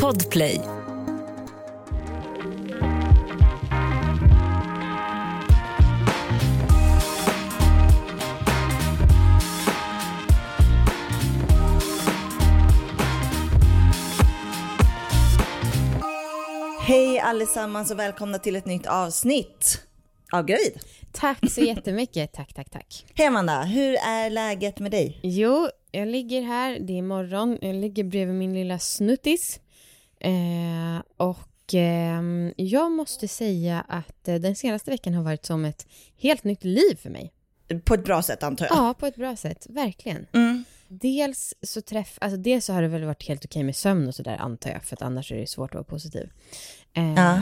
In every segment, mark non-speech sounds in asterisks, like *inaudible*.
Podplay. Hej allesammans och välkomna till ett nytt avsnitt av Gravid. Tack så jättemycket. Tack, tack, tack. Hej Amanda, hur är läget med dig? Jo, jag ligger här, det är morgon, jag ligger bredvid min lilla snuttis. Eh, och eh, jag måste säga att eh, den senaste veckan har varit som ett helt nytt liv för mig. På ett bra sätt antar jag? Ja, på ett bra sätt, verkligen. Mm. Dels så träff, alltså dels så har det väl varit helt okej med sömn och sådär antar jag, för att annars är det svårt att vara positiv. Eh, Ja.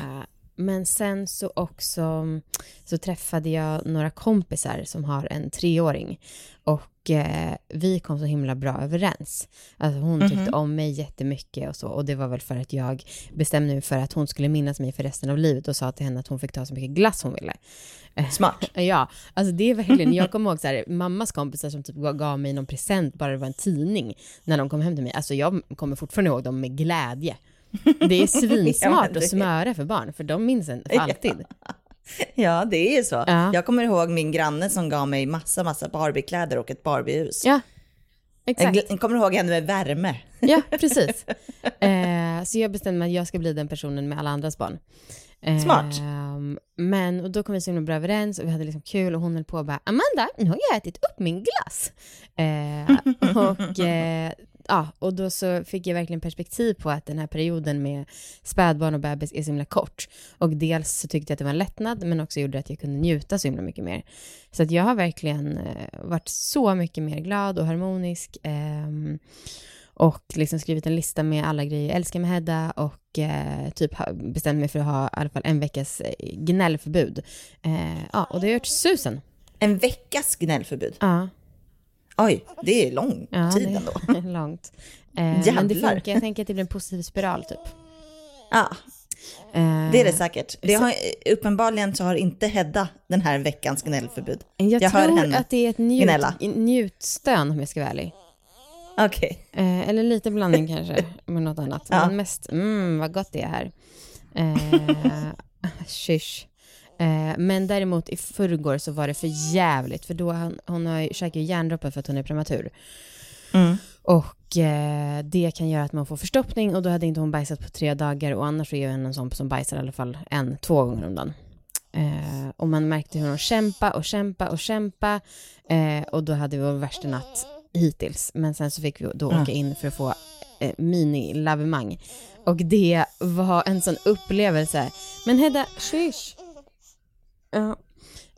Men sen så också så träffade jag några kompisar som har en treåring och eh, vi kom så himla bra överens. Alltså hon tyckte om mig jättemycket och så och det var väl för att jag bestämde mig för att hon skulle minnas mig för resten av livet och sa till henne att hon fick ta så mycket glass hon ville. *laughs* Smart. Ja, alltså det är verkligen, jag *laughs* kommer ihåg så här, mammas kompisar som typ gav mig någon present, bara det var en tidning, när de kom hem till mig. Alltså jag kommer fortfarande ihåg dem med glädje. Det är *laughs* svinsmart att smöra för barn, för de minns en för alltid. *laughs* Ja, det är så. Ja. Jag kommer ihåg min granne som gav mig massa, massa Barbiekläder och ett Barbiehus. Ja, exakt. jag kommer ihåg henne med värme. Ja, precis. *laughs* Eh, så jag bestämde mig att jag ska bli den personen med alla andras barn. Smart. Men och då kom vi så himla bra överens och vi hade liksom kul och hon höll på och bara Amanda, nu har jag ätit upp min glass. Eh, *laughs* och, eh, ja, och då så fick jag verkligen perspektiv på att den här perioden med spädbarn och bebis är så himla kort. Och dels så tyckte jag att det var en lättnad men också gjorde att jag kunde njuta så himla mycket mer. Så att jag har verkligen eh, varit så mycket mer glad och harmonisk. ehm, och liksom skrivit en lista med alla grejer jag älskar med Hedda och eh, typ bestämt mig för att ha i alla fall en veckas eh, gnällförbud. Eh, ja, och det har gjort susen. En veckas gnällförbud. Ja, Oj, det är lång ja tid det ändå. *laughs* långt. Eh, men det funkar, jag tänker att det blir en positiv spiral typ. Ja, Eh, det är det säkert. Det har, uppenbarligen så har inte Hedda den här veckans gnällförbud. Jag, Jag hör tror henne att det är ett njut, njutstön om jag ska vara ärlig. Okej. Eh, eller lite blandning *laughs* kanske med något annat. Ja. Men mest, mm vad gott det är här. Eh, *laughs* Shish. Eh, men däremot i förrgår så var det för jävligt för då hon, hon har käkar ju järndroppar för att hon är prematur. Mm. Och eh, det kan göra att man får förstoppning och då hade inte hon bajsat på tre dagar och annars är jag en sån som bajsar i alla fall en, två gånger om dagen. Eh, och man märkte hur hon kämpa och kämpa och kämpa eh, och då hade vi vår värsta natt hittills. Men sen så fick vi då åka in för att få eh, mini-lavemang. Och det var en sån upplevelse. Men Hedda, shush! Ja.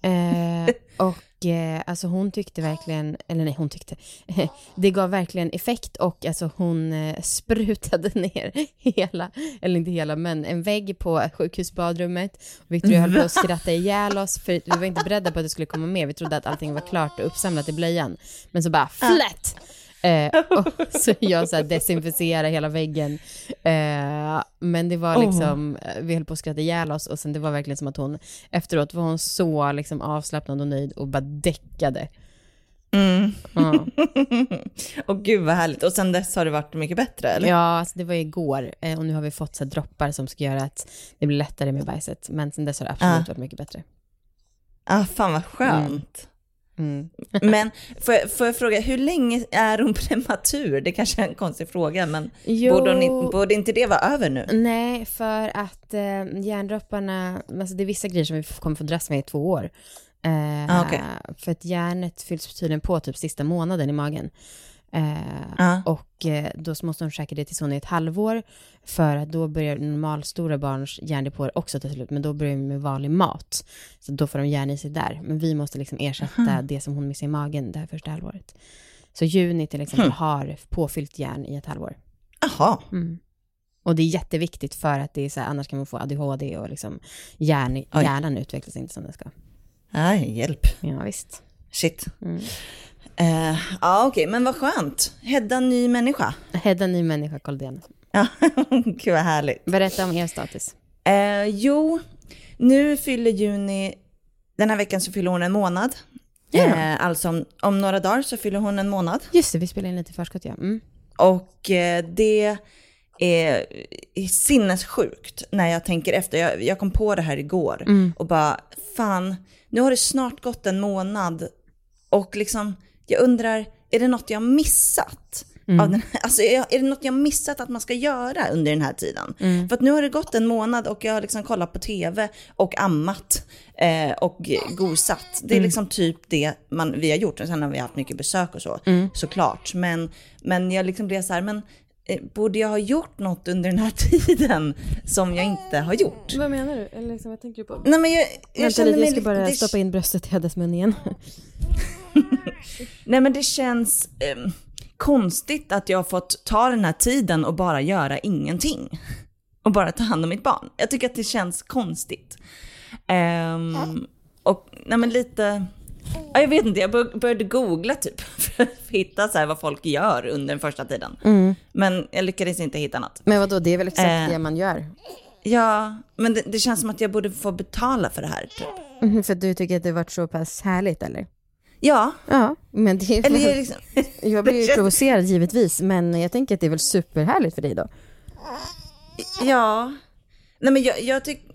Eh, och eh, alltså hon tyckte verkligen, eller nej hon tyckte, *laughs* det gav verkligen effekt och alltså hon eh, sprutade *laughs* ner hela, eller inte hela men en vägg på sjukhusbadrummet. Victoria höll på att skratta ihjäl oss för vi var inte beredda på att det skulle komma mer, vi trodde att allting var klart och uppsamlat i blöjan. Men så bara flätt! Eh, och så jag så här desinficerade hela väggen. Eh, men det var liksom, eh, vi höll på att skratta ihjäl oss och sen det var verkligen som att hon, efteråt var hon så liksom avslappnad och nöjd och bara däckade. Mm. Ja, *laughs* Och gud vad härligt. Och sen dess har det varit mycket bättre eller? ja alltså det var igår och nu har vi fått så droppar som ska göra att det blir lättare med bajset. Men sen dess har det absolut Ja. varit mycket bättre. Ah, fan vad skönt. Mm. Men får jag, får jag fråga, hur länge är hon *laughs* prematur? Det kanske är en konstig fråga, men Jo. borde, hon, inte- borde inte det vara över nu? Nej, för att eh, järndropparna, alltså det är vissa grejer som vi kommer få dras med i två år. Eh, Ah, okej. För att järnet fylls tydligen på typ sista månaden i magen. Eh, Ja. Och eh, då måste de käka det tills hon är ett halvår. För att då börjar normalstora barns järndepåer också ta slut. Men då börjar de med vanlig mat. Så då får de järn i sig där. Men vi måste liksom ersätta det som hon missar i magen det här första halvåret. Så juni till exempel Hmm. har påfyllt järn i ett halvår. Jaha, Mm. Och det är jätteviktigt för att det är så här, annars kan man få ADHD och liksom hjärn, hjärnan utvecklas inte som den ska. Nej, hjälp. Ja, visst. Shit. Mm. Eh, ja, okej, men vad skönt. Hedda, ny människa. Hedda, ny människa, Koldén. Ja, *laughs* gud vad härligt. Berätta om er status. Eh, jo, nu fyller Juni, den här veckan så fyller hon en månad. Ja. Eh, alltså om, om några dagar så fyller hon en månad. Just det, vi spelar in lite förskott, ja. Mm. Och eh, det är, är sinnessjukt när jag tänker efter. Jag, jag kom på det här igår och bara, fan, nu har det snart gått en månad och liksom, jag undrar, är det något jag har missat? Av den, *laughs* alltså, är, är det något jag missat att man ska göra under den här tiden? För att nu har det gått en månad och jag har liksom kollat på tv och ammat eh, och gosat. Det är liksom typ det man, vi har gjort. Och sen har vi haft mycket besök och så, såklart. Men, men jag liksom blev så här, men borde jag ha gjort något under den här *laughs* tiden som jag inte har gjort? Vad menar du? Eller liksom, vad tänker du på? Nej, men jag, jag Vänta känner lite, jag ska bara det- stoppa in bröstet i Heddas mun igen. *laughs* Nej men det känns eh, konstigt att jag har fått ta den här tiden och bara göra ingenting. Och bara ta hand om mitt barn. Jag tycker att det känns konstigt. Ehm, och nej men lite, ja, jag vet inte, jag bör- började googla typ *laughs* hitta så vad folk gör under den första tiden. Men jag lyckades inte hitta något. Men vadå, det är väl exakt Eh. det man gör? Ja, men det, det känns som att jag borde få betala för det här typ. Mhm, För du tycker att det varit så pass härligt eller? Ja, Ja, men det är eller liksom, *laughs* Jag blir ju *laughs* känns- provocerad givetvis, men jag tänker att det är väl superhärligt för dig då? Ja. Nej men jag, jag, tyck,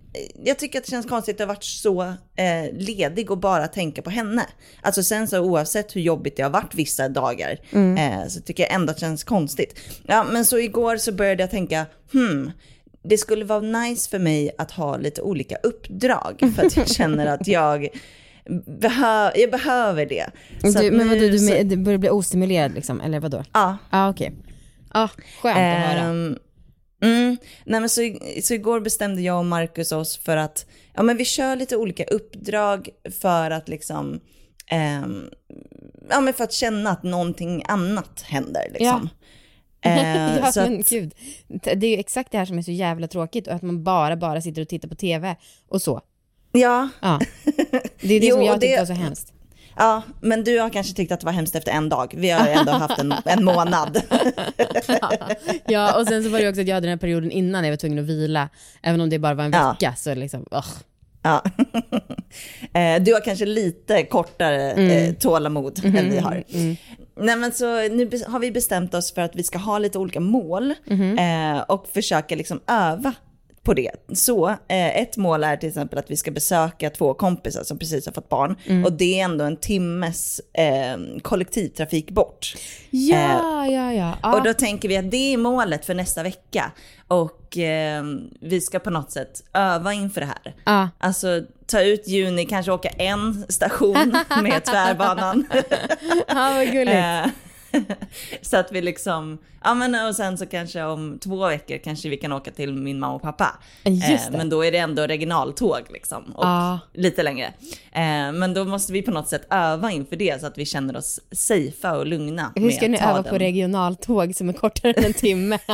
jag tycker att det känns konstigt att jag har varit så eh, ledig och bara tänka på henne. Alltså sen så oavsett hur jobbigt det har varit vissa dagar eh, så tycker jag ändå att det känns konstigt. Ja men så igår så började jag tänka, hmm, det skulle vara nice för mig att ha lite olika uppdrag *laughs* för att jag känner att jag, behö, jag behöver det. Så Du, men vadå, du, du börjar bli ostimulerad liksom, eller vadå? Ja. Ja, okej. Ja, skönt att höra. Ehm, mm, nej men så, så igår bestämde jag och Marcus oss för att ja, men vi kör lite olika uppdrag för att liksom ehm, ja, men för att känna att någonting annat händer. Liksom. *laughs* Eh, ja, så men att, gud. Det är ju exakt det här som är så jävla tråkigt och att man bara, bara sitter och tittar på tv och så. ja, Ja. Det är det Jo, som jag tyckte det- var så hemskt. Ja, men du har kanske tyckt att det var hemskt efter en dag. Vi har ju ändå haft en, en månad. *laughs* Ja, och sen så var det också att jag hade den här perioden innan jag var tvungen att vila. Även om det bara var en Ja. vecka så liksom, ugh. Ja. *laughs* Eh, du har kanske lite kortare eh, tålamod än vi har. Nej men så nu har vi bestämt oss för att vi ska ha lite olika mål eh, och försöka liksom öva på det. Så eh, ett mål är till exempel att vi ska besöka två kompisar som precis har fått barn och det är ändå en timmes eh, kollektivtrafik bort. Ja, ja, ja. ja. Och då tänker vi att det är målet för nästa vecka och eh, vi ska på något sätt öva inför det här. ja. Alltså ta ut juni, kanske åka en station *laughs* med tvärbanan. ja, vad gulligt. *laughs* Så att vi liksom, ja men och sen så kanske om två veckor kanske vi kan åka till min mamma och pappa. Eh, men då är det ändå regionaltåg liksom och Ja. lite längre. Eh, men då måste vi på något sätt öva inför det så att vi känner oss safea och lugna. Hur ska ni öva den. på regionaltåg som är kortare än en timme? *laughs*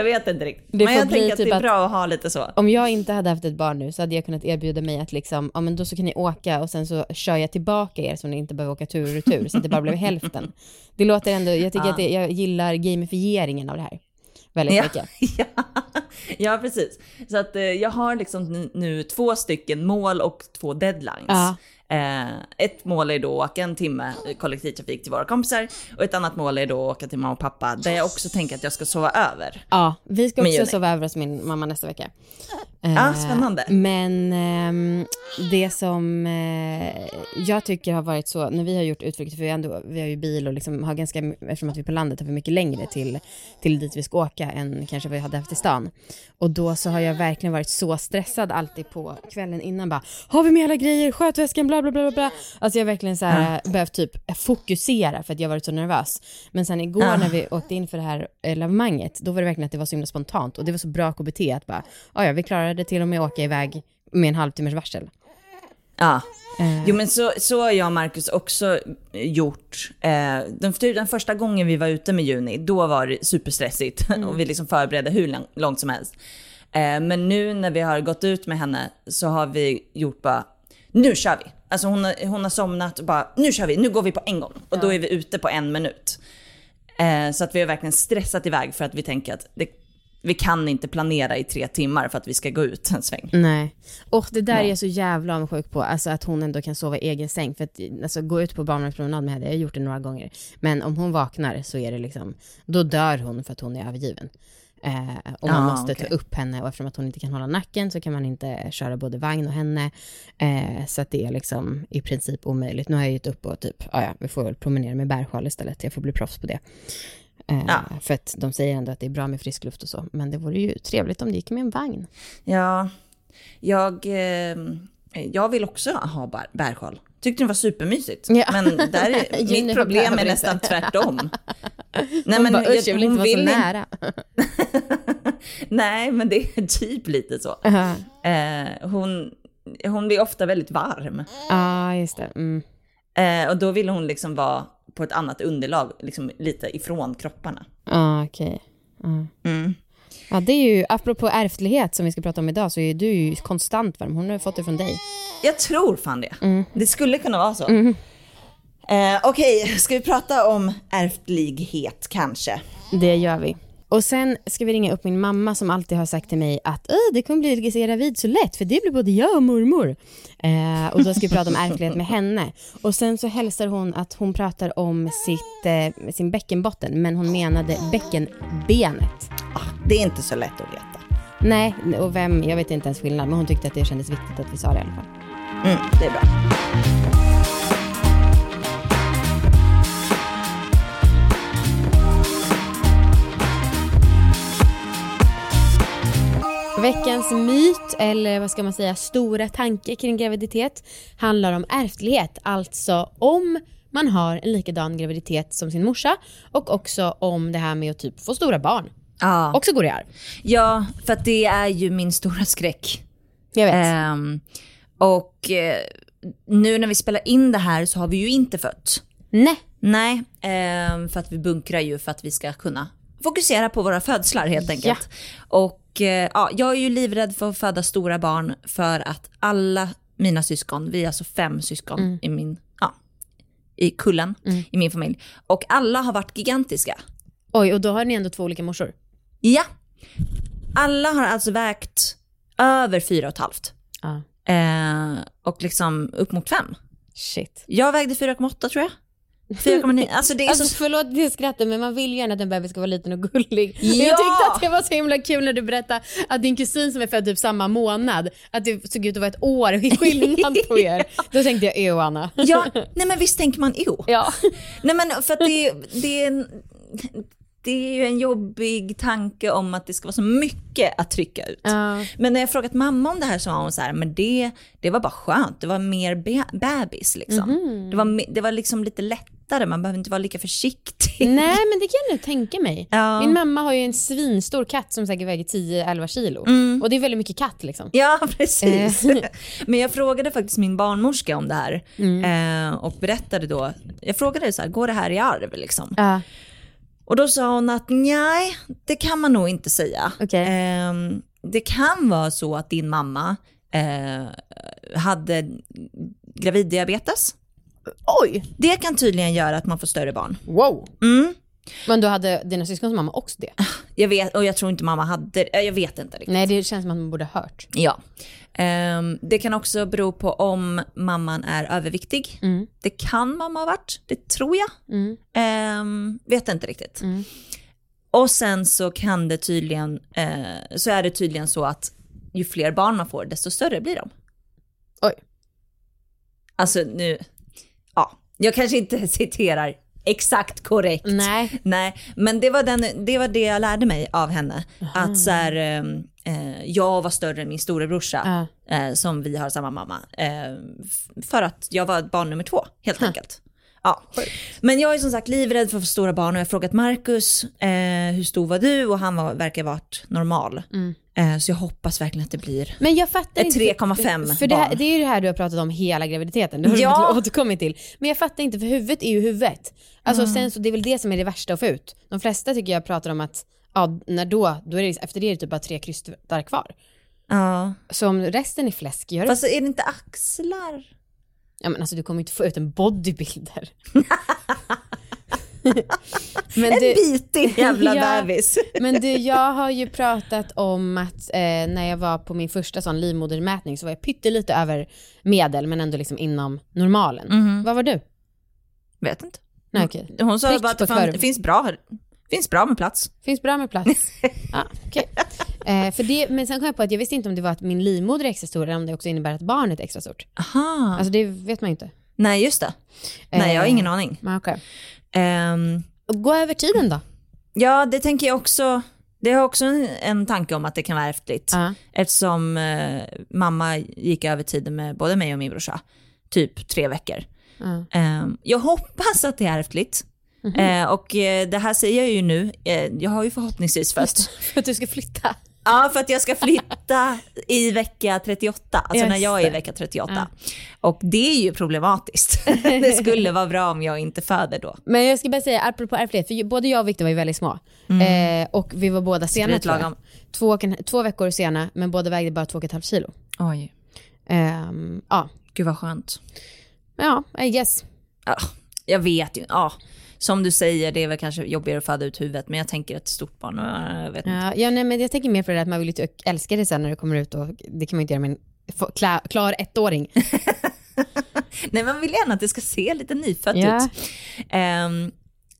Jag vet inte riktigt. Det men jag tänker att typ det är att- bra att ha lite så. Om jag inte hade haft ett barn nu så hade jag kunnat erbjuda mig att liksom, ja men då så kan ni åka och sen så kör jag tillbaka er så ni inte behöver åka tur och retur så att det bara blev *laughs* hälften. Det låter ändå, jag tycker Ja. att det, jag gillar gamifieringen av det här väldigt Ja, mycket. *laughs* ja, ja, precis. Så att eh, jag har liksom nu, nu två stycken mål och två deadlines. Ja. Eh, ett mål är då att åka en timme kollektivtrafik till våra kompisar och ett annat mål är då att åka till mamma och pappa där jag också tänker att jag ska sova över. Ja, vi ska också sova över hos min mamma nästa vecka. Ja, Eh, spännande. Men ehm, det som eh, jag tycker har varit så, när vi har gjort utflykter, för vi, har ändå, vi har ju bil och liksom har ganska, eftersom att vi är på landet har vi mycket längre till, till dit vi ska åka än kanske vi hade haft i stan. Och då så har jag verkligen varit så stressad alltid på kvällen innan bara, har vi med alla grejer, skötväskan, bla bla bla bla. Alltså jag har verkligen så här, behövt typ fokusera för att jag har varit så nervös. Men sen igår Ja. när vi åkte in för det här eh, lavemanget, då var det verkligen att det var så himla spontant och det var så bra KBT att bara, "Ja, ja vi klarade till och med åka iväg med en halvtimmes varsel. Ja. Eh, Jo men så, så har jag och Marcus också gjort. Eh, den, den första gången vi var ute med Juni, då var det superstressigt *laughs* och vi liksom förberedde hur lång- långt som helst. Eh, men nu när vi har gått ut med henne så har vi gjort bara, nu kör vi. Alltså hon har, hon har somnat och bara, nu kör vi, nu går vi på en gång. Och då är vi ute på en minut. Eh, så att vi har verkligen stressat iväg för att vi tänker att det, vi kan inte planera i tre timmar för att vi ska gå ut en sväng. Nej. Och det där Nej. är jag så jävla avundsjuk på, alltså att hon ändå kan sova i egen säng. För att alltså, gå ut på barnvagnspromenad med henne, jag har gjort det några gånger. Men om hon vaknar så är det liksom, då dör hon för att hon är övergiven. Eh, och man Ah, måste okej. ta upp henne och eftersom att hon inte kan hålla nacken så kan man inte köra både vagn och henne. Eh, så att det är liksom i princip omöjligt. Nu har jag gett upp och typ, ah, ja, vi får väl promenera med bärsjal istället. Jag får bli proffs på det. Eh, Ja. För att de säger ändå att det är bra med frisk luft och så. Men det vore ju trevligt om det gick med en vagn. Ja, jag, eh, jag vill också ha bär, bärsjal. Tyckte det var supermysigt. Ja. Men där är, *laughs* mitt problem är nästan tvärtom. *laughs* Nej, Hon men bara, usch, jag vill inte vara så nära. *laughs* Nej, men det är typ lite så. Ja, Eh, hon, hon blir ofta väldigt varm. ah, just det. Mm. Och då vill hon liksom vara på ett annat underlag, liksom lite ifrån kropparna. Ah, okej. Ah. Mm. Ja, det är ju, apropå ärftlighet som vi ska prata om idag, så är du ju konstant varm. Hon har fått det från dig. Jag tror fan det. Mm. Det skulle kunna vara så. Eh, Okej, ska vi prata om ärftlighet kanske? Det gör vi. Och sen ska vi ringa upp min mamma som alltid har sagt till mig att "Åh, det kommer bli gravid så lätt för det blir både jag och mormor. Eh, och då ska vi prata om *laughs* ärftlighet med henne. Och sen så hälsar hon att hon pratar om sitt, eh, sin bäckenbotten men hon menade bäckenbenet. Ah, det är inte så lätt att veta. Nej, och vem, jag vet inte ens skillnad men hon tyckte att det kändes viktigt att vi sa det i alla fall. Mm, det är bra. Veckans myt, eller vad ska man säga, stora tanke kring graviditet handlar om ärftlighet. Alltså om man har en likadan graviditet som sin morsa och också om det här med att typ få stora barn. Ja. Också går i arv. ja, för att det är ju min stora skräck. Jag vet. Ehm, och eh, nu när vi spelar in det här så har vi ju inte fött. Nej. Nej, ehm, för att vi bunkrar ju för att vi ska kunna fokusera på våra födslar helt enkelt. Och eh, ja, jag är ju livrädd för att föda stora barn för att alla mina syskon, vi är alltså fem syskon i min, ja, i kullen i min familj. Och alla har varit gigantiska. Oj, och då har ni ändå två olika morsor. Ja. Alla har alltså vägt över fyra och ett halvt. Ja. Eh, och liksom upp mot fem. Shit. Jag vägde 4,8 tror jag. 4,9. *laughs* Alltså det är Alltså så... förlåt det skrattar men man vill ju gärna att en bebis ska vara liten och gullig. *laughs* Ja! Jag tyckte att det var så himla kul när du berättade att din kusin som är född typ samma månad, att det såg ut att vara ett år i skillnad på er. *laughs* Då tänkte jag, ew Anna. Ja, nej men visst tänker man jo. Ja. Nej men för att det, det, är det är ju en jobbig tanke om att det ska vara så mycket att trycka ut. Ja. Men när jag frågat mamma om det här så var hon så här, men det, det var bara skönt, det var mer be, bebis liksom. Mhm. Det, var, det var liksom lite lättare, man behöver inte vara lika försiktig. Nej *laughs* men det kan jag nog tänka mig. Ja. Min mamma har ju en svinstor katt som säkert väger 10-11 kilo. Och det är väldigt mycket katt liksom. Ja, precis. Eh. *laughs* Men jag frågade faktiskt min barnmorska om det här eh, och berättade då, jag frågade så här, går det här i arv liksom? Ja. Och då sa hon att nej, det kan man nog inte säga. Okej. Ehm, det kan vara så att din mamma eh, hade graviddiabetes. Oj! Det kan tydligen göra att man får större barn. Wow. Mm. Men då hade dina syskons mamma också det? Jag vet, och jag tror inte mamma hade eh, jag vet inte riktigt. Nej det känns som att man borde ha hört. Ja. Ehm, det kan också bero på om mamman är överviktig. Mm. Det kan mamma ha varit, det tror jag. Mm. Ehm, vet inte riktigt. Mm. Och sen så kan det tydligen, eh, så är det tydligen så att ju fler barn man får, desto större blir de. Oj. Alltså nu, jag kanske inte *laughs* citerar exakt korrekt. Nej. Nej, men det var, den, det var det jag lärde mig av henne. Att så här, eh, eh, jag var större än min storebrorsa, eh, som vi har samma mamma. Eh, för att jag var barn nummer två, helt enkelt. Ja. Men jag är som sagt livrädd för stora barn och jag har frågat Marcus, eh, hur stor var du? Och han var, verkar varit normal. Eh, så jag hoppas verkligen att det blir Men jag fattar Ett inte. 3,5 För det, här, barn. det är ju det här du har pratat om hela graviditeten. Det har Ja. du återkommit till. Men jag fattar inte för huvudet är ju huvudet. Alltså sen så det är väl det som är det värsta att få ut. De flesta tycker jag pratar om att ja, när då, då är det, efter det är det typ bara tre krystar kvar. Ja. Så om resten är fläsk, gör det. Fast är det inte axlar? Ja men alltså du kommer inte få ut en bodybuilder. *laughs* men En du, bitig jävla *laughs* Ja. bebis. men du, jag har ju pratat om att eh, när jag var på min första sån livmodermätning så var jag pyttelite över medel men ändå liksom inom normalen. Mhm. Vad var du? Vet inte. Nej okej. Hon sa Prick bara att det finns, bra, finns bra med plats. Finns bra med plats. *laughs* Ja, okej. Eh, för det, men sen kom jag på att jag visste inte om det var att min livmoder är extra stor eller om det också innebär att barnet är extra stort. Aha. Alltså det vet man ju inte. Nej, just det. Nej, jag har Eh, ingen aning. Men okej. Ehm, Gå över tiden då. ja, det tänker jag också. Det har också en, en tanke om att det kan vara ärftligt. Ja. Eftersom eh, mamma gick över tiden med både mig och min brorsa. Typ tre veckor. Ja. Ehm, jag hoppas att det är ärftligt. Mhm. Eh, och eh, det här säger jag ju nu. Eh, jag har ju förhoppningsvis fött. *laughs* För att du ska flytta. Ja, för att jag ska flytta i vecka 38, alltså Just när jag är i vecka 38. Och det är ju problematiskt. *laughs* det skulle vara bra om jag inte föder då. Men jag ska bara säga, apropå ärftlighet, för både jag och Viktor var ju väldigt små. Eh, och vi var båda sena tror jag. Två, två veckor sena, men båda vägde bara två och ett halvt kilo. Oj, Ehm, ja, gud vad skönt. ja, I guess. Ja, jag vet ju. Ja, som du säger, det är väl kanske jobbigare att föda ut huvudet, men jag tänker ett stort barn, äh, jag vet inte. Ja, ja, nej, men jag tänker mer på det där att man vill ju inte älska det sen när det kommer ut och det kan man inte göra med en klar, klar ettåring. *laughs* Nej, man vill gärna att det ska se lite nyfött Ja. ut. Ehm,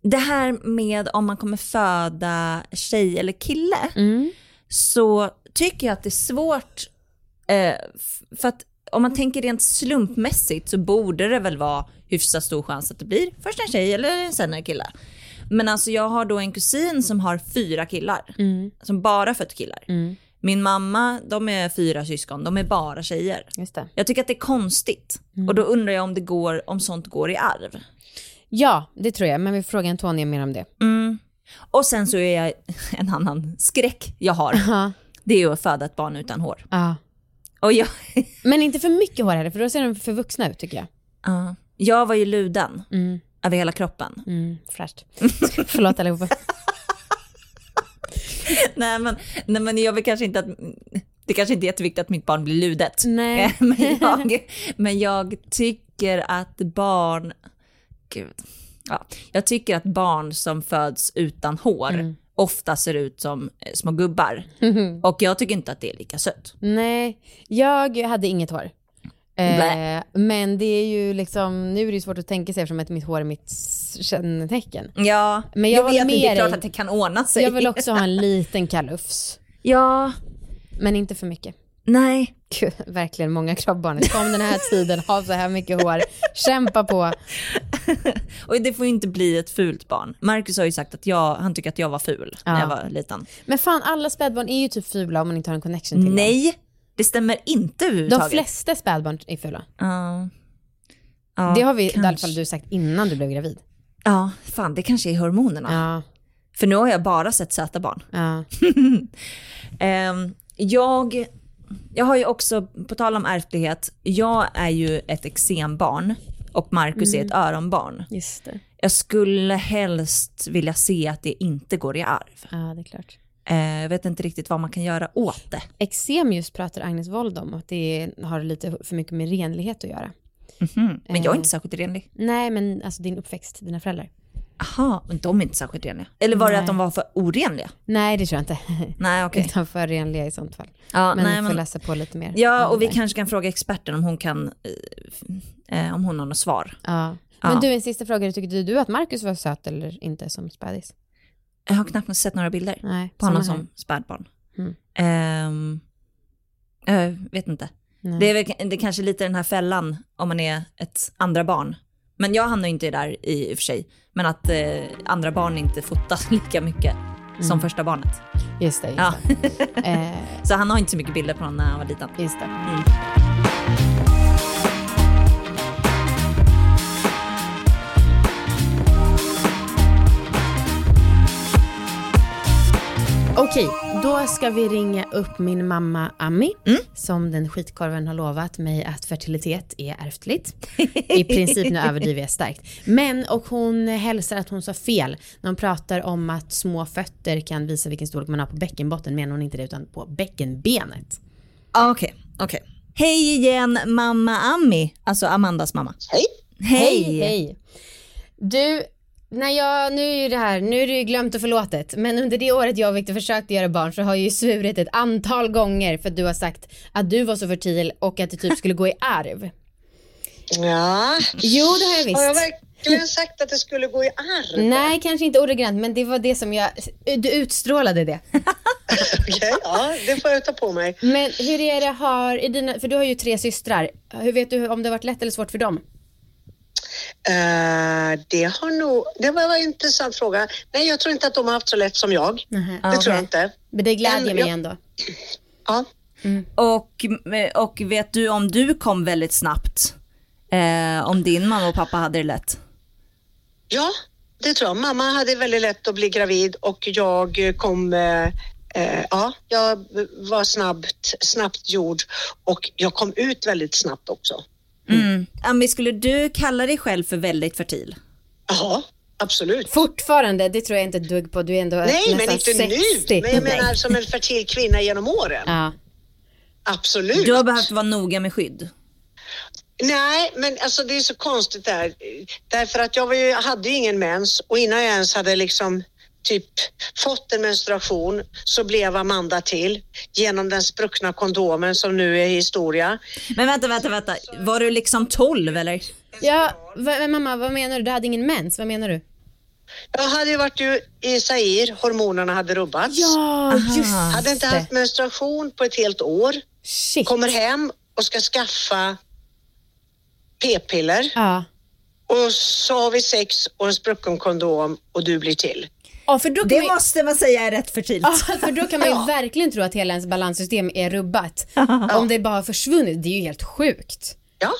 det här med om man kommer föda tjej eller kille, Mm. så tycker jag att det är svårt, eh, för att om man tänker rent slumpmässigt så borde det väl vara hyfsat stor chans att det blir först en tjej eller sen en kille. Men alltså jag har då en kusin som har fyra killar, Mm. som bara fött killar. Mm. Min mamma, de är fyra syskon, de är bara tjejer. Jag tycker att det är konstigt. Och då undrar jag om det går, om sånt går i arv. Ja, det tror jag, men vi frågar Antonia mer om det. Mm. Och sen så är jag, en annan skräck jag har, Ja. det är att föda ett barn utan hår. Ja. Och jag, *laughs* Men inte för mycket hår heller, för då ser de för vuxna ut tycker jag. Ja. jag var ju luden Mm. över hela kroppen. Mm, fräscht. *laughs* Förlåt allihopa. *laughs* nej, men, nej men jag vill kanske inte att, det kanske inte är jätteviktigt att mitt barn blir ludet. Nej. men, jag, men jag tycker att barn, gud, ja, jag tycker att barn som föds utan hår Mm. Ofta ser ut som eh, små gubbar. *laughs* Och jag tycker inte att det är lika sött. Nej, jag hade inget hår. Eh, men det är ju liksom, nu är det ju svårt att tänka sig eftersom att mitt hår är mitt kännetecken. Ja, Men jag håller vet, men det är klart att det kan ordna sig. Jag vill också ha en liten kalufs, *laughs* Ja, men inte för mycket. nej. Gud, *laughs* verkligen många kravbarn. Kom den här tiden, ha så här mycket hår, kämpa på. *laughs* Och det får ju inte bli ett fult barn. Marcus har ju sagt att jag, han tycker att jag var ful när Ja. jag var liten. Men fan, alla spädbarn är ju typ fula om man inte har en connection till dem. Nej, det stämmer inte De överhuvudtaget. flesta spädbarn är fula. Ja. Ja, det har vi i kanske. alla fall du sagt innan du blev gravid. Ja, fan det kanske är hormonerna. Ja, För nu har jag bara sett söta barn. *laughs* Ehm, jag, jag har ju också, på tal om ärftlighet, jag är ju ett eksembarn och Marcus är ett öronbarn. Just det. Jag skulle helst vilja se att det inte går i arv. Ja, det är klart. Eh, jag vet inte riktigt vad man kan göra åt det. Eksem just pratar Agnes Wold om, att det har lite för mycket med renlighet att göra. Mhm. Men jag är Eh. inte särskilt renlig. Nej, men alltså din uppväxt, dina föräldrar. Aha, men de är inte särskilt renliga. Eller var det Nej. att de var för orenliga? Nej, det tror jag inte. Nej, *laughs* okej. Utan för renliga i sånt fall. Ja, Men nej, vi får men, läsa på lite mer. ja, och det vi kanske kan fråga experten om hon kan, eh, eh, om hon har något svar. Ja. Men Ja. du, en sista fråga. Tyckte du att Marcus var söt eller inte som spädis? Jag har knappt sett några bilder Nej, på honom här. som spädbarn. Mm. Ehm, jag vet inte. Nej. Det är väl det är kanske lite den här fällan om man är ett andra barn. Men jag hamnar inte där i, i och för sig. Men att eh, andra barn inte fotas *laughs* lika mycket som Mm. första barnet. Just det. Just Ja. det. *laughs* Eh, Så han har inte så mycket bilder på honom när han var liten. just det. Mm. Okej, då ska vi ringa upp min mamma Ami Mm. som den skitkorven har lovat mig att fertilitet är ärftligt. I princip, nu överdriver jag starkt. Men, och hon hälsar att hon sa fel. När hon pratar om att små fötter kan visa vilken storlek man har på bäckenbotten menar hon inte det utan på bäckenbenet. Ah, Okej, okej. Hej igen mamma Ami, alltså Amandas mamma. Hej. Hej! hej! Du, när jag, nu är ju det här, nu är det ju glömt och förlåtet, men under det året jag och Victor försökte göra barn så har jag ju svurit ett antal gånger för att du har sagt att du var så fertil och att det typ skulle gå i arv. Ja. Jo, det har jag visst. Har jag verkligen sagt att det skulle gå i arv? Nej, kanske inte ordagrant, men det var det som jag, du utstrålade det. *laughs* Okej, ja, det får jag ta på mig. Men hur är det, har, i dina, för du har ju tre systrar, hur vet du om det har varit lätt eller svårt för dem? Eh, det har nog, det var en intressant fråga. Nej, jag tror inte att de har haft så lätt som jag. Nähä. Det tror okej. jag inte. Men det glädjer mig ja. ändå. Ja. Och, och vet du om du kom väldigt snabbt? Eh, om din mamma och pappa hade det lätt? ja, det tror jag. Mamma hade väldigt lätt att bli gravid och jag kom eh, eh, ja, jag var snabbt, snabbt gjord och jag kom ut väldigt snabbt också. Mm. Ami, skulle du kalla dig själv för väldigt fertil? Ja, absolut. Fortfarande, det tror jag inte ett dugg på. Du är ändå Nej, men inte 60. nu. Men jag menar som en fertil kvinna genom åren. Ja. Absolut. Du har behövt vara noga med skydd. Nej, men alltså det är så konstigt där. Därför att jag var ju, hade ju ingen mens och innan jag ens hade liksom typ fått en menstruation så blev Amanda till genom den spruckna kondomen som nu är historia. Men vänta, vänta, vänta. Var du liksom 12 eller? Ja, va, men mamma, vad menar du? Du hade ingen mens, vad menar du? Jag hade ju varit ju i Zaire, hormonerna hade rubbats. Ja, just Hade inte haft menstruation på ett helt år. Shit. Kommer hem och ska skaffa p-piller Ja. och så har vi sex och en sprucken kondom och du blir till. Ja, för då kan Det man ju, måste man säga är rätt fertilt. ja, för då kan man ju *laughs* verkligen tro att hela ens balanssystem är rubbat. *laughs* Om det bara har försvunnit, det är ju helt sjukt. Ja.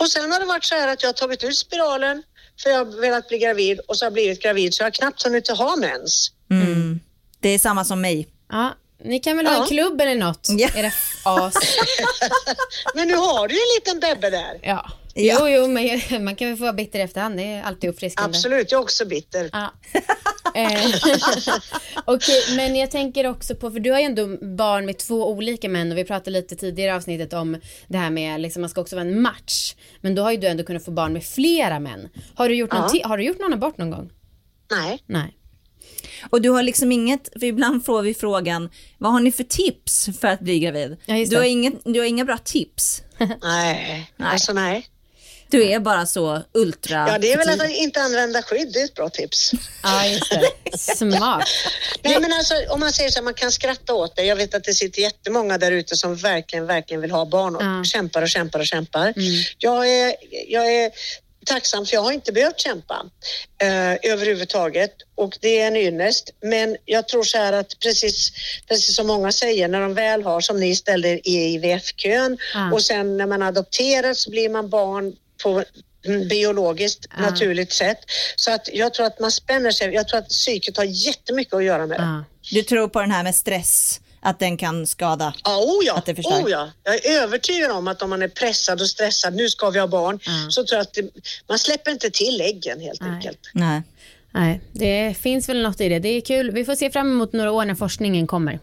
Och sen har det varit så här att jag har tagit ut spiralen för jag har velat bli gravid och så har jag blivit gravid så jag har knappt hunnit ha mens. Mm. Det är samma som mig. Ja, ni kan väl ha en Ja. klubb eller något? Ja. Era as. *laughs* Men nu har du ju en liten bebbe där. Ja. Ja. Jo, jo, men *laughs* man kan väl få vara bitter efterhand. Det är alltid uppfriskande. Absolut, jag är också bitter. Ja. *laughs* Eh, *laughs* Okej, men jag tänker också på, för du har ju ändå barn med två olika män och vi pratade lite tidigare i avsnittet om det här med, liksom, man ska också vara en match. Men då har ju du ändå kunnat få barn med flera män. Har du gjort, någon, Ja. ti- har du gjort någon abort någon gång? Nej. Nej. Och du har liksom inget, för ibland får vi frågan, vad har ni för tips för att bli gravid? Ja, du, har inget, du har inga bra tips. Nej. Alltså nej. Du är bara så ultra Ja, det är väl att inte använda skydd, det är ett bra tips. Ja, just det. Smart. Nej, men alltså om man säger så här, man kan skratta åt det. Jag vet att det sitter jättemånga där ute som verkligen, verkligen vill ha barn och Ja. kämpar och kämpar och kämpar. Jag, är, jag är tacksam för jag har inte behövt kämpa eh, överhuvudtaget och det är en ynnest. Men jag tror så här att precis, precis som många säger, när de väl har, som ni ställde i IVF-kön Ja. och sen när man adopterar så blir man barn på mm, biologiskt Ja. naturligt sätt. Så att jag tror att man spänner sig. Jag tror att psyket har jättemycket att göra med det. Ja. Du tror på den här med stress, att den kan skada? Ja, oh ja, Att det förstör. oh ja. Jag är övertygad om att om man är pressad och stressad, nu ska vi ha barn, Ja. så tror jag att det, man släpper inte till äggen helt Nej. enkelt. Nej. Nej, det finns väl något i det. Det är kul. Vi får se fram emot några år när forskningen kommer.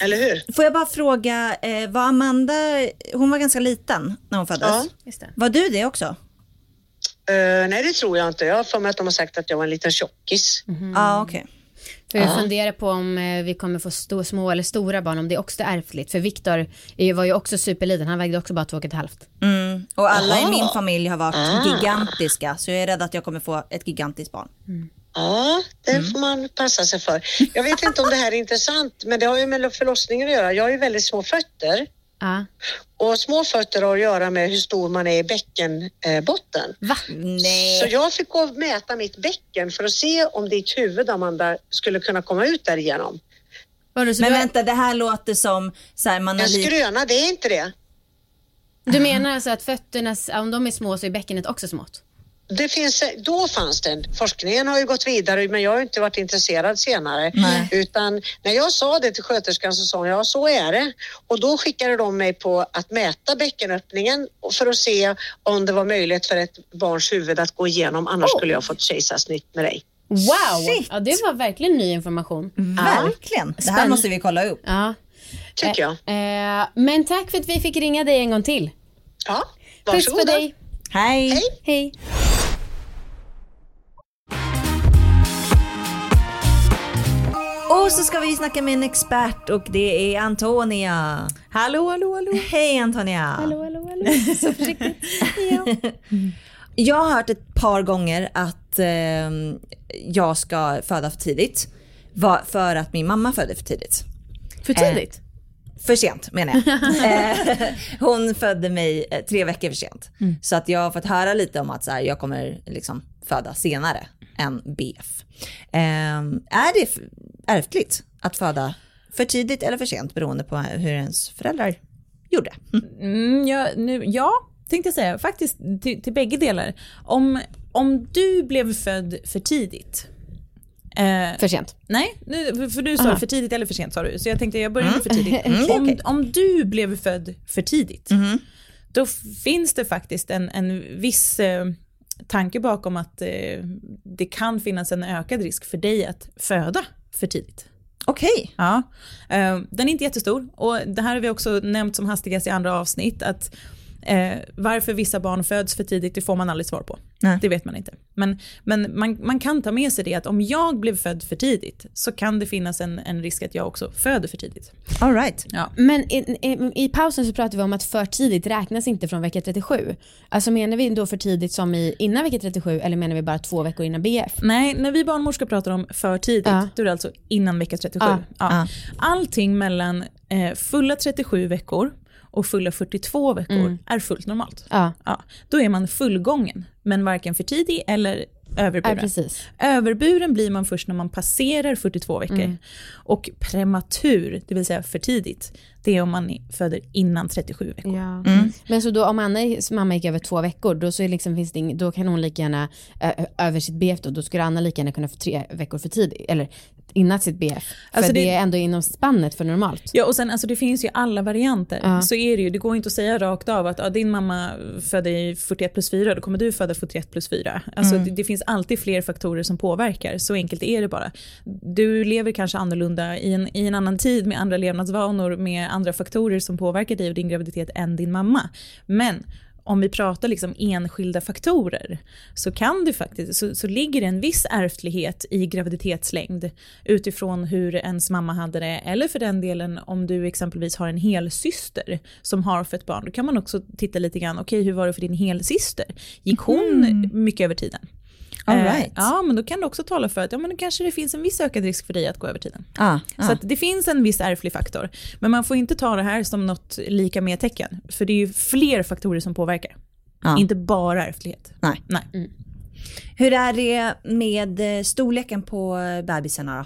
Eller hur? Får jag bara fråga, eh, var Amanda, hon var ganska liten när hon föddes? Ja. Just det. Var du det också? Eh, nej, det tror jag inte. Jag har för mig att de har sagt att jag var en liten tjockis. Mhm. Ja, okej. För jag funderar på om eh, vi kommer få sto- små eller stora barn, om det också är ärftligt. För Viktor var ju också superliten, han vägde också bara två och ett halvt. Mm. Och alla i Aha. min familj har varit Ah. gigantiska, så jag är rädd att jag kommer få ett gigantiskt barn. Ja, det Mm. får man passa sig för. Jag vet inte om det här är intressant, men det har ju med förlossningen att göra. Jag har ju väldigt små fötter Ja. och små fötter har att göra med hur stor man är i bäckenbotten. Va? Nej. Så jag fick gå och mäta mitt bäcken för att se om ditt huvud, Amanda, skulle kunna komma ut därigenom. Men du, vänta, det här låter som så här, man har En skröna, det är inte det. du menar alltså att fötterna, om de är små så är bäckenet också smått? Det finns, då fanns det. Forskningen har ju gått vidare men jag har inte varit intresserad senare. Nej. Utan när jag sa det till sköterskan så sa hon ja så är det. Och då skickade de mig på att mäta bäckenöppningen för att se om det var möjligt för ett barns huvud att gå igenom annars Oh. skulle jag fått kejsarsnitt med dig. Wow! Shit. Ja, det var verkligen ny information. Verkligen. Det här måste vi kolla upp. Ja. Tycker jag. Eh, men tack för att vi fick ringa dig en gång till. Ja, Puss på varsågoda. dig. Hej. Hej. Hej. Och så ska vi snacka med en expert och det är Antonia. Hallå, hallå, hallå. Hej Antonia. Hallå, hallå, hallå. *laughs* Så försiktigt. Ja. Jag har hört ett par gånger att eh, jag ska föda för tidigt. För att min mamma födde för tidigt. För tidigt? För sent menar jag. *laughs* Eh, Hon födde mig eh, tre veckor för sent. Så att jag har fått höra lite om att så här, jag kommer liksom föda senare än BF. Eh, är det ärftligt att föda för tidigt eller för sent beroende på hur ens föräldrar gjorde? Mm, ja, nu, ja, tänkte jag säga. Faktiskt till, till bägge delar. Om, om du blev född för tidigt. Eh, För sent. nej, nu, för du sa Aha. för tidigt eller för sent sa du. Så jag tänkte jag börjar med för Mm. tidigt. *laughs* Mm, om, om du blev född för tidigt, Mhm. då finns det faktiskt en, en viss eh, tanke bakom att eh, det kan finnas en ökad risk för dig att föda för tidigt. Okej. Ja, eh, den är inte jättestor och det här har vi också nämnt som hastigast i andra avsnitt att eh, varför vissa barn föds för tidigt det får man aldrig svar på. Nej. Det vet man inte. Men, men man, man kan ta med sig det att om jag blev född för tidigt så kan det finnas en, en risk att jag också föder för tidigt. All right. Ja. Men i, i, i pausen så pratade vi om att för tidigt räknas inte från vecka 37. Alltså menar vi då för tidigt som i innan vecka 37 eller menar vi bara två veckor innan BF? Nej, när vi barnmorskor pratar om för tidigt, Ja. då är det alltså innan vecka 37. Ja. Ja. Ja. Allting mellan eh, fulla 37 veckor och fulla 42 veckor är fullt normalt. Ja, Ja, då är man fullgången, men varken för tidig eller ja överburen. precis. Överburen blir man först när man passerar 42 veckor. Och prematur, det vill säga för tidigt, det är om man föder innan 37 veckor. Ja. Men så då om Annas mamma gick över två veckor, då, så är liksom, finns det ing, då kan hon lika gärna ö, över sitt BF då, då skulle Anna lika gärna kunna få tre veckor för tidigt, eller innan sitt BF. För Alltså det... det- är ändå inom spannet för normalt. Ja, och sen alltså det finns ju alla varianter. Ja. Så är det ju, det går inte att säga rakt av att ja, din mamma födde i 41 plus 4, då kommer du föda 41 plus 4. Alltså det, det finns alltid fler faktorer som påverkar, så enkelt är det bara. Du lever kanske annorlunda i en, i en annan tid med andra levnadsvanor, med andra faktorer som påverkar dig och din graviditet än din mamma. Men om vi pratar liksom enskilda faktorer så kan det faktiskt, så, så ligger det en viss ärftlighet i graviditetslängd utifrån hur ens mamma hade det, eller för den delen om du exempelvis har en helsyster som har fött barn, då kan man också titta lite grann, okej hur var det för din helsyster? Gick hon mycket över tiden? All Eh, right. Ja, men då kan det också tala för att ja, men då kanske det finns en viss ökad risk för dig att gå över tiden. Ah, ah. Så att det finns en viss ärftlig faktor. Men man får inte ta det här som något lika med tecken. För det är ju fler faktorer som påverkar. Ja. Inte bara ärftlighet. Nej. Nej. Hur är det med eh, storleken på eh, bebisarna då?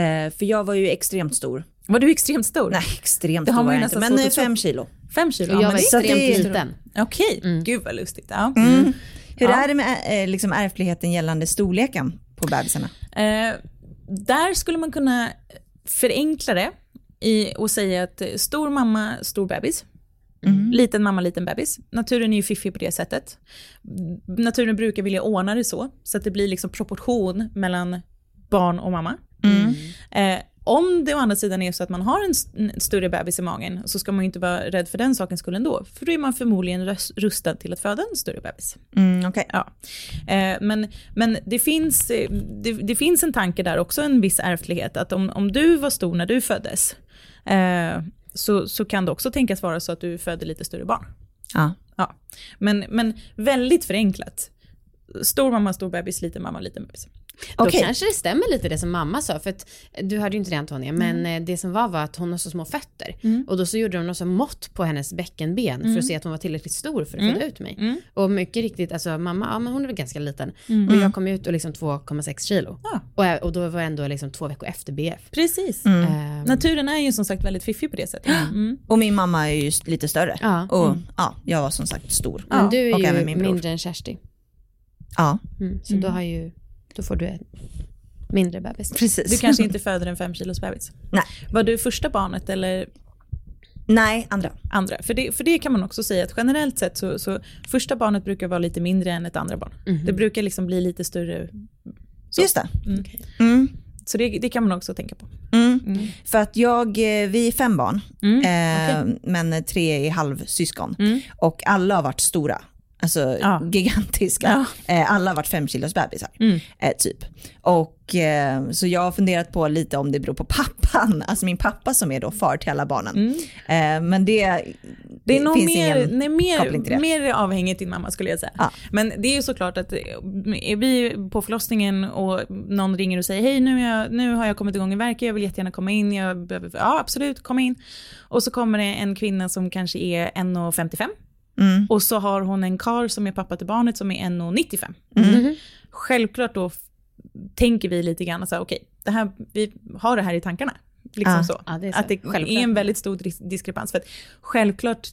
Eh, för jag var ju extremt stor. Var du extremt stor? Nej, extremt Det har stor man ju jag inte, men eh, fem kilo. Fem kilo? Och jag Ja, var det extremt liten. Okej, gud vad lustigt. Ja. Mm. Hur Ja. är det med eh, liksom ärftligheten gällande storleken på bebisarna? Eh, där skulle man kunna förenkla det i och säga att eh, stor mamma, stor bebis. Liten mamma, liten bebis. Naturen är ju fiffig på det sättet. Naturen brukar vilja ordna det så, så att det blir liksom proportion mellan barn och mamma. Eh, om det å andra sidan är så att man har en, en större bebis i magen så ska man ju inte vara rädd för den saken skull ändå. För då är man förmodligen rustad till att föda en större bebis. Mm, okej. Ja. Eh, men men det, finns, eh, det, det finns en tanke där också, en viss ärftlighet. Att om, om du var stor när du föddes eh, så, så kan det också tänkas vara så att du födde lite större barn. Ja. Ja. Men, men väldigt förenklat. Stor mamma, stor bebis, liten mamma, liten bebis. Då Okej. kanske det stämmer lite det som mamma sa, för att du hörde ju inte det Antonia, men Mm. eh, det som var var att hon har så små fötter. Och då så gjorde de något som mått på hennes bäckenben för att se att hon var tillräckligt stor för att föda ut mig. Mm. Och mycket riktigt, alltså mamma, ja men hon är väl ganska liten. Och jag kom ut och liksom 2,6 kilo. Ja. Och, jag, och då var jag ändå liksom två veckor efter BF. Precis. Ehm, Naturen är ju som sagt väldigt fiffig på det sättet. Mm. Och min mamma är ju lite större. Ja. Och ja, jag var som sagt stor. men du och är även ju min bror. mindre än Kersti. Ja, Mm, så då har ju, då får du en mindre bebis. precis. Du kanske inte föder en fem kilos bebis. Nej. Var du första barnet eller Nej, andra. andra? För det, för det kan man också säga att generellt sett så, så första barnet brukar vara lite mindre än ett andra barn. Det brukar liksom bli lite större. Så. Just det. Mm. Mm. Så det, det kan man också tänka på. Mm. För att jag, eh, vi är fem barn, Mm. eh, men tre är halvsyskon. Mm. Och alla har varit stora. Alltså Ja. gigantiska. Eh, alla har varit fem kilos bebisar. Mm. Eh, typ. Och eh, så jag har funderat på lite om det beror på pappan, *laughs* alltså min pappa som är då far till alla barnen. Eh, men det, Mm. Det är nog finns mer, ingen nej, koppling till mer, det. mer avhängigt din mamma skulle jag säga. Ja. Men det är ju såklart att är vi på förlossningen och någon ringer och säger hej nu, jag, nu har jag kommit igång i verket, jag vill jättegärna komma in, jag behöver, ja absolut kom in. Och så kommer det en kvinna som kanske är 1,55 Mm. och så har hon en kar som är pappa till barnet som är 1,95. Mm. Självklart då tänker vi lite grann så här, okej, det här, vi har det här i tankarna. Liksom Ja. så. Ja, det är så. Att det Självklart. är en väldigt stor dis- diskrepans. För att självklart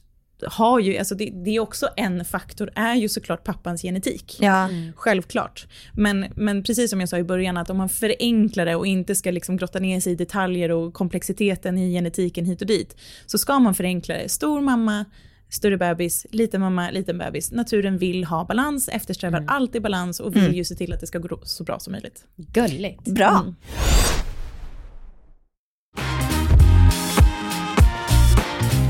har ju, alltså det, det är också en faktor, är ju såklart pappans genetik. Ja, Självklart. Men, men precis som jag sa i början, att om man förenklar det och inte ska liksom grotta ner sig i detaljer och komplexiteten i genetiken hit och dit, så ska man förenkla det. Stor mamma, större bebis, liten mamma, liten bebis. Naturen vill ha balans, eftersträvar alltid balans och vill ju se till att det ska gå så bra som möjligt. Gulligt. bra. Mm.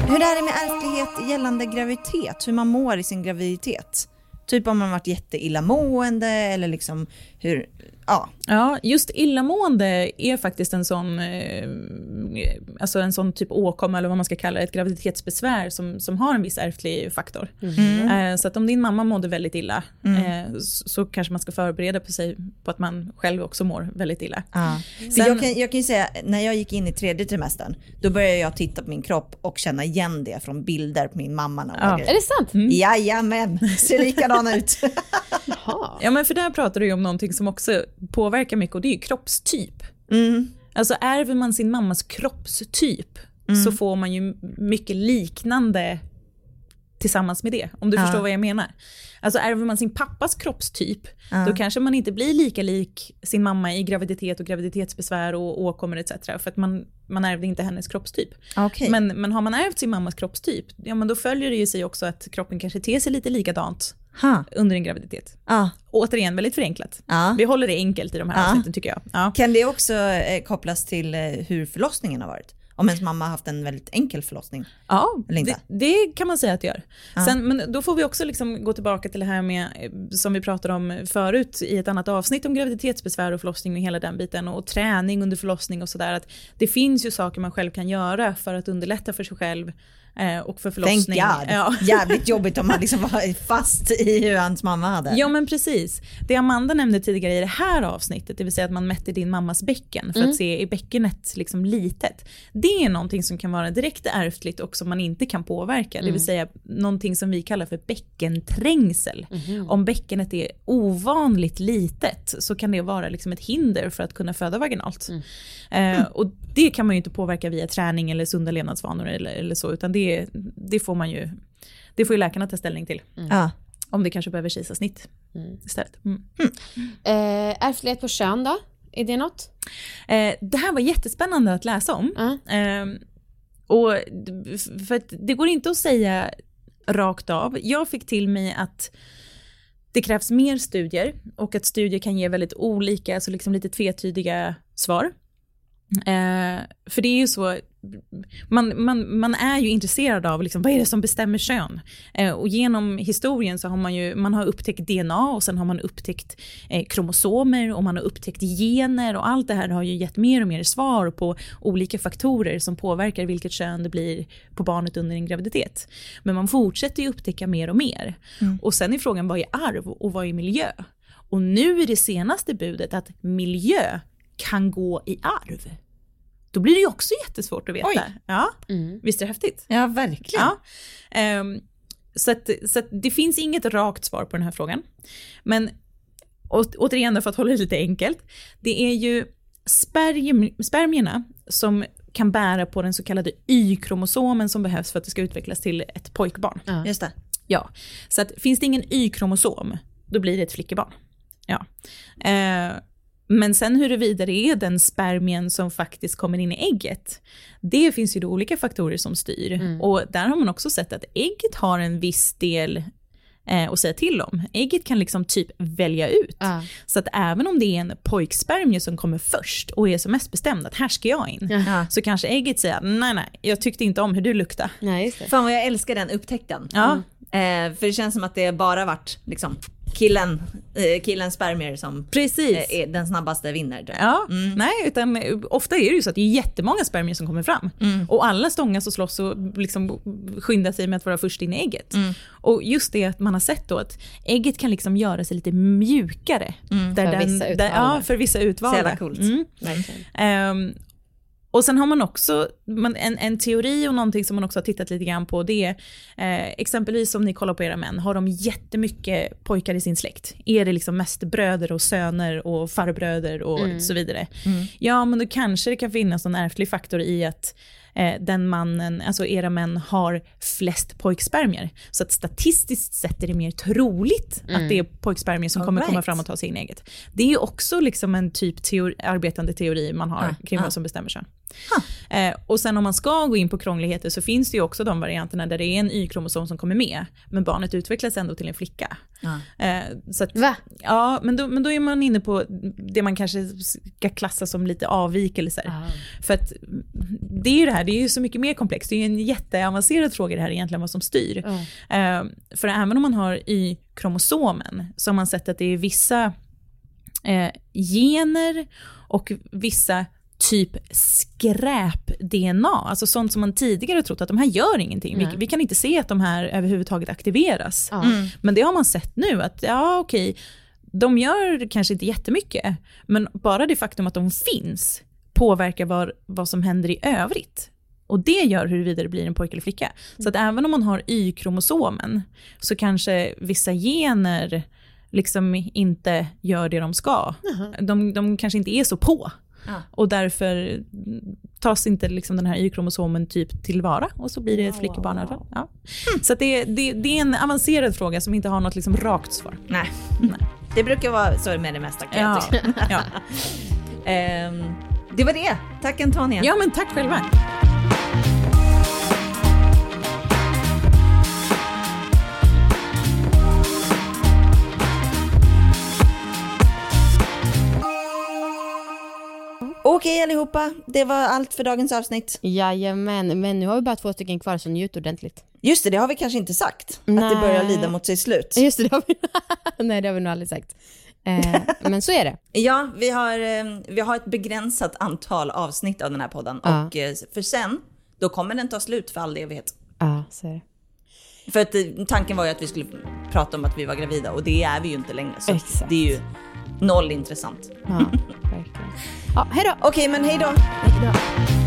Hur är det med ärftlighet gällande graviditet? Hur man mår i sin graviditet? Typ om man varit jätteillamående eller liksom hur, ja. Ja, just illamående är faktiskt en sån, eh, alltså en sån typ åkomma eller vad man ska kalla det, ett graviditetsbesvär som, som har en viss ärftlig faktor. Eh, så att om din mamma mådde väldigt illa eh, så, så kanske man ska förbereda på sig på att man själv också mår väldigt illa. ja. Sen- jag, kan, jag kan ju säga, när jag gick in i tredje trimestern, då började jag titta på min kropp och känna igen det från bilder på min mamma när Ja. Är det sant? Mm. Jajamän, ser likadan ut. *laughs* Ja men för där pratar du ju om någonting som också påverkar mycket och det är ju kroppstyp. Mm. Alltså ärver man sin mammas kroppstyp så får man ju mycket liknande tillsammans med det, om du Ja. förstår vad jag menar. Alltså ärver man sin pappas kroppstyp, Ja. då kanske man inte blir lika lik sin mamma i graviditet och graviditetsbesvär och åkommor etc. För att man, man ärvde inte hennes kroppstyp. Okej. Men, men har man ärvt sin mammas kroppstyp, ja men då följer det ju sig också att kroppen kanske ter sig lite likadant Ha. under en graviditet. Ja. Återigen väldigt förenklat. Ja. Vi håller det enkelt i de här Ja. avsnitten tycker jag. Ja. Kan det också eh, kopplas till eh, hur förlossningen har varit? Om ens mamma har haft en väldigt enkel förlossning? Ja, det, det kan man säga att det gör. Sen, men då får vi också liksom gå tillbaka till det här med, eh, som vi pratade om förut i ett annat avsnitt om graviditetsbesvär och förlossning och hela den biten och träning under förlossning och sådär. Att det finns ju saker man själv kan göra för att underlätta för sig själv och för Thank förlossning. God. Ja. *laughs* Jävligt jobbigt om man liksom var fast i hur hans mamma hade. Ja men precis. Det Amanda nämnde tidigare i det här avsnittet, det vill säga att man mätte din mammas bäcken för att se är bäckenet liksom litet. Det är någonting som kan vara direkt ärftligt och som man inte kan påverka. Det vill säga någonting som vi kallar för bäckenträngsel. Om bäckenet är ovanligt litet så kan det vara liksom ett hinder för att kunna föda vaginalt. Eh, och det kan man ju inte påverka via träning eller sunda levnadsvanor eller, eller så, utan det, det får man ju det får ju läkarna ta ställning till. Ja. Om det kanske behöver kejsarsnitt istället. Mm. Eh, ärftlighet på kön då? Är det något? Eh, det här var jättespännande att läsa om. Eh, och, för att det går inte att säga rakt av. Jag fick till mig att det krävs mer studier och att studier kan ge väldigt olika, alltså liksom lite tvetydiga svar. Eh, för det är ju så, man, man, man är ju intresserad av liksom, vad är det som bestämmer kön. Eh, och genom historien så har man ju man har upptäckt DNA och sen har man upptäckt eh, kromosomer och man har upptäckt gener och allt det här har ju gett mer och mer svar på olika faktorer som påverkar vilket kön det blir på barnet under en graviditet. Men man fortsätter ju upptäcka mer och mer. Och sen är frågan vad är arv och vad är miljö? Och nu är det senaste budet att miljö kan gå i arv. Då blir det ju också jättesvårt att veta. Oj. Ja, Mm. visst är det häftigt? ja, verkligen. Ja. Ehm, så att, så att det finns inget rakt svar på den här frågan. Men å, återigen för att hålla det lite enkelt. Det är ju sperm, spermierna som kan bära på den så kallade Y-kromosomen som behövs för att det ska utvecklas till ett pojkbarn. Ja. Just det. Ja, så att finns det ingen Y-kromosom, då blir det ett flickebarn. Ja. Eh, men sen huruvida det är den spermien som faktiskt kommer in i ägget, det finns ju då olika faktorer som styr. Och där har man också sett att ägget har en viss del eh, att säga till om. Ägget kan liksom typ välja ut. Ja. Så att även om det är en pojkspermie som kommer först och är som mest bestämd att här ska jag in, Ja. så kanske ägget säger nej nej, jag tyckte inte om hur du luktade. Nej. Fan vad jag älskar den upptäckten. Ja, Eh, för det känns som att det bara varit liksom killen, eh, killens spermier som Precis. eh, är den snabbaste vinner. Ja, nej, utan eh, ofta är det ju så att det är jättemånga spermier som kommer fram. Och alla stångas och slåss och liksom skyndar sig med att vara först in i ägget. Och just det att man har sett då att ägget kan liksom göra sig lite mjukare. Där För vissa där, utvalda. ja, för vissa Så utvalda. jävla coolt. Mm. Och sen har man också en, en teori och någonting som man också har tittat lite grann på det är eh, exempelvis om ni kollar på era män, har de jättemycket pojkar i sin släkt? Är det liksom mest bröder och söner och farbröder och så vidare? Ja, men då kanske det kan finnas någon ärftlig faktor i att den mannen, alltså era män har flest pojkspermier. Så att statistiskt sett är det mer troligt att det är pojkspermier som All kommer komma right. fram och ta sig in eget. Det är ju också liksom en typ teori, arbetande teori man har Ah, kring ah. vad som bestämmer kön. Eh, och sen om man ska gå in på krångligheter så finns det ju också de varianterna där det är en Y-kromosom som kommer med, men barnet utvecklas ändå till en flicka. Ja. Eh, så att, Va? Ja, men då, men då är man inne på det man kanske ska klassa som lite avvikelser. För att det är ju det här, det är ju så mycket mer komplext. Det är ju en jätteavancerad fråga det här egentligen vad som styr. Eh, för även om man har Y-kromosomen så har man sett att det är vissa eh, gener och vissa typ skräp-DNA, alltså sånt som man tidigare trott att de här gör ingenting. Vi, vi kan inte se att de här överhuvudtaget aktiveras. Ja. Men det har man sett nu, att ja okej, de gör kanske inte jättemycket, men bara det faktum att de finns påverkar vad, vad som händer i övrigt. Och det gör huruvida det blir en pojke eller flicka. Så att även om man har Y-kromosomen så kanske vissa gener liksom inte gör det de ska. De, de kanske inte är så på. Ja. Och därför tas inte liksom den här Y-kromosomen typ tillvara och så blir det ett flickebarn i alla fall. Ja. Så att det, det, det är en avancerad fråga som inte har något liksom rakt svar. Nej. Nej. Det brukar vara så med det mesta kan jag Ja. tycka. Ja. *laughs* Ehm, det var det. Tack Antonia. ja, men tack själva. Okej allihopa, det var allt för dagens avsnitt. Jajamän, men nu har vi bara två stycken kvar så njut ordentligt. Just det, det har vi kanske inte sagt. Att det Nej. börjar lida mot sitt slut. Just det, det har vi, *laughs* nej det har vi nog aldrig sagt. Eh, *laughs* men så är det. Ja, vi har, eh, vi har ett begränsat antal avsnitt av den här podden. Ja. Och eh, för sen, då kommer den ta slut för all evighet. Ja, så är det. För att tanken var ju att vi skulle prata om att vi var gravida och det är vi ju inte längre. Så Exakt. det är ju noll intressant. Ja, verkligen. Ja, hej då! Okej, men hej då. Hej då.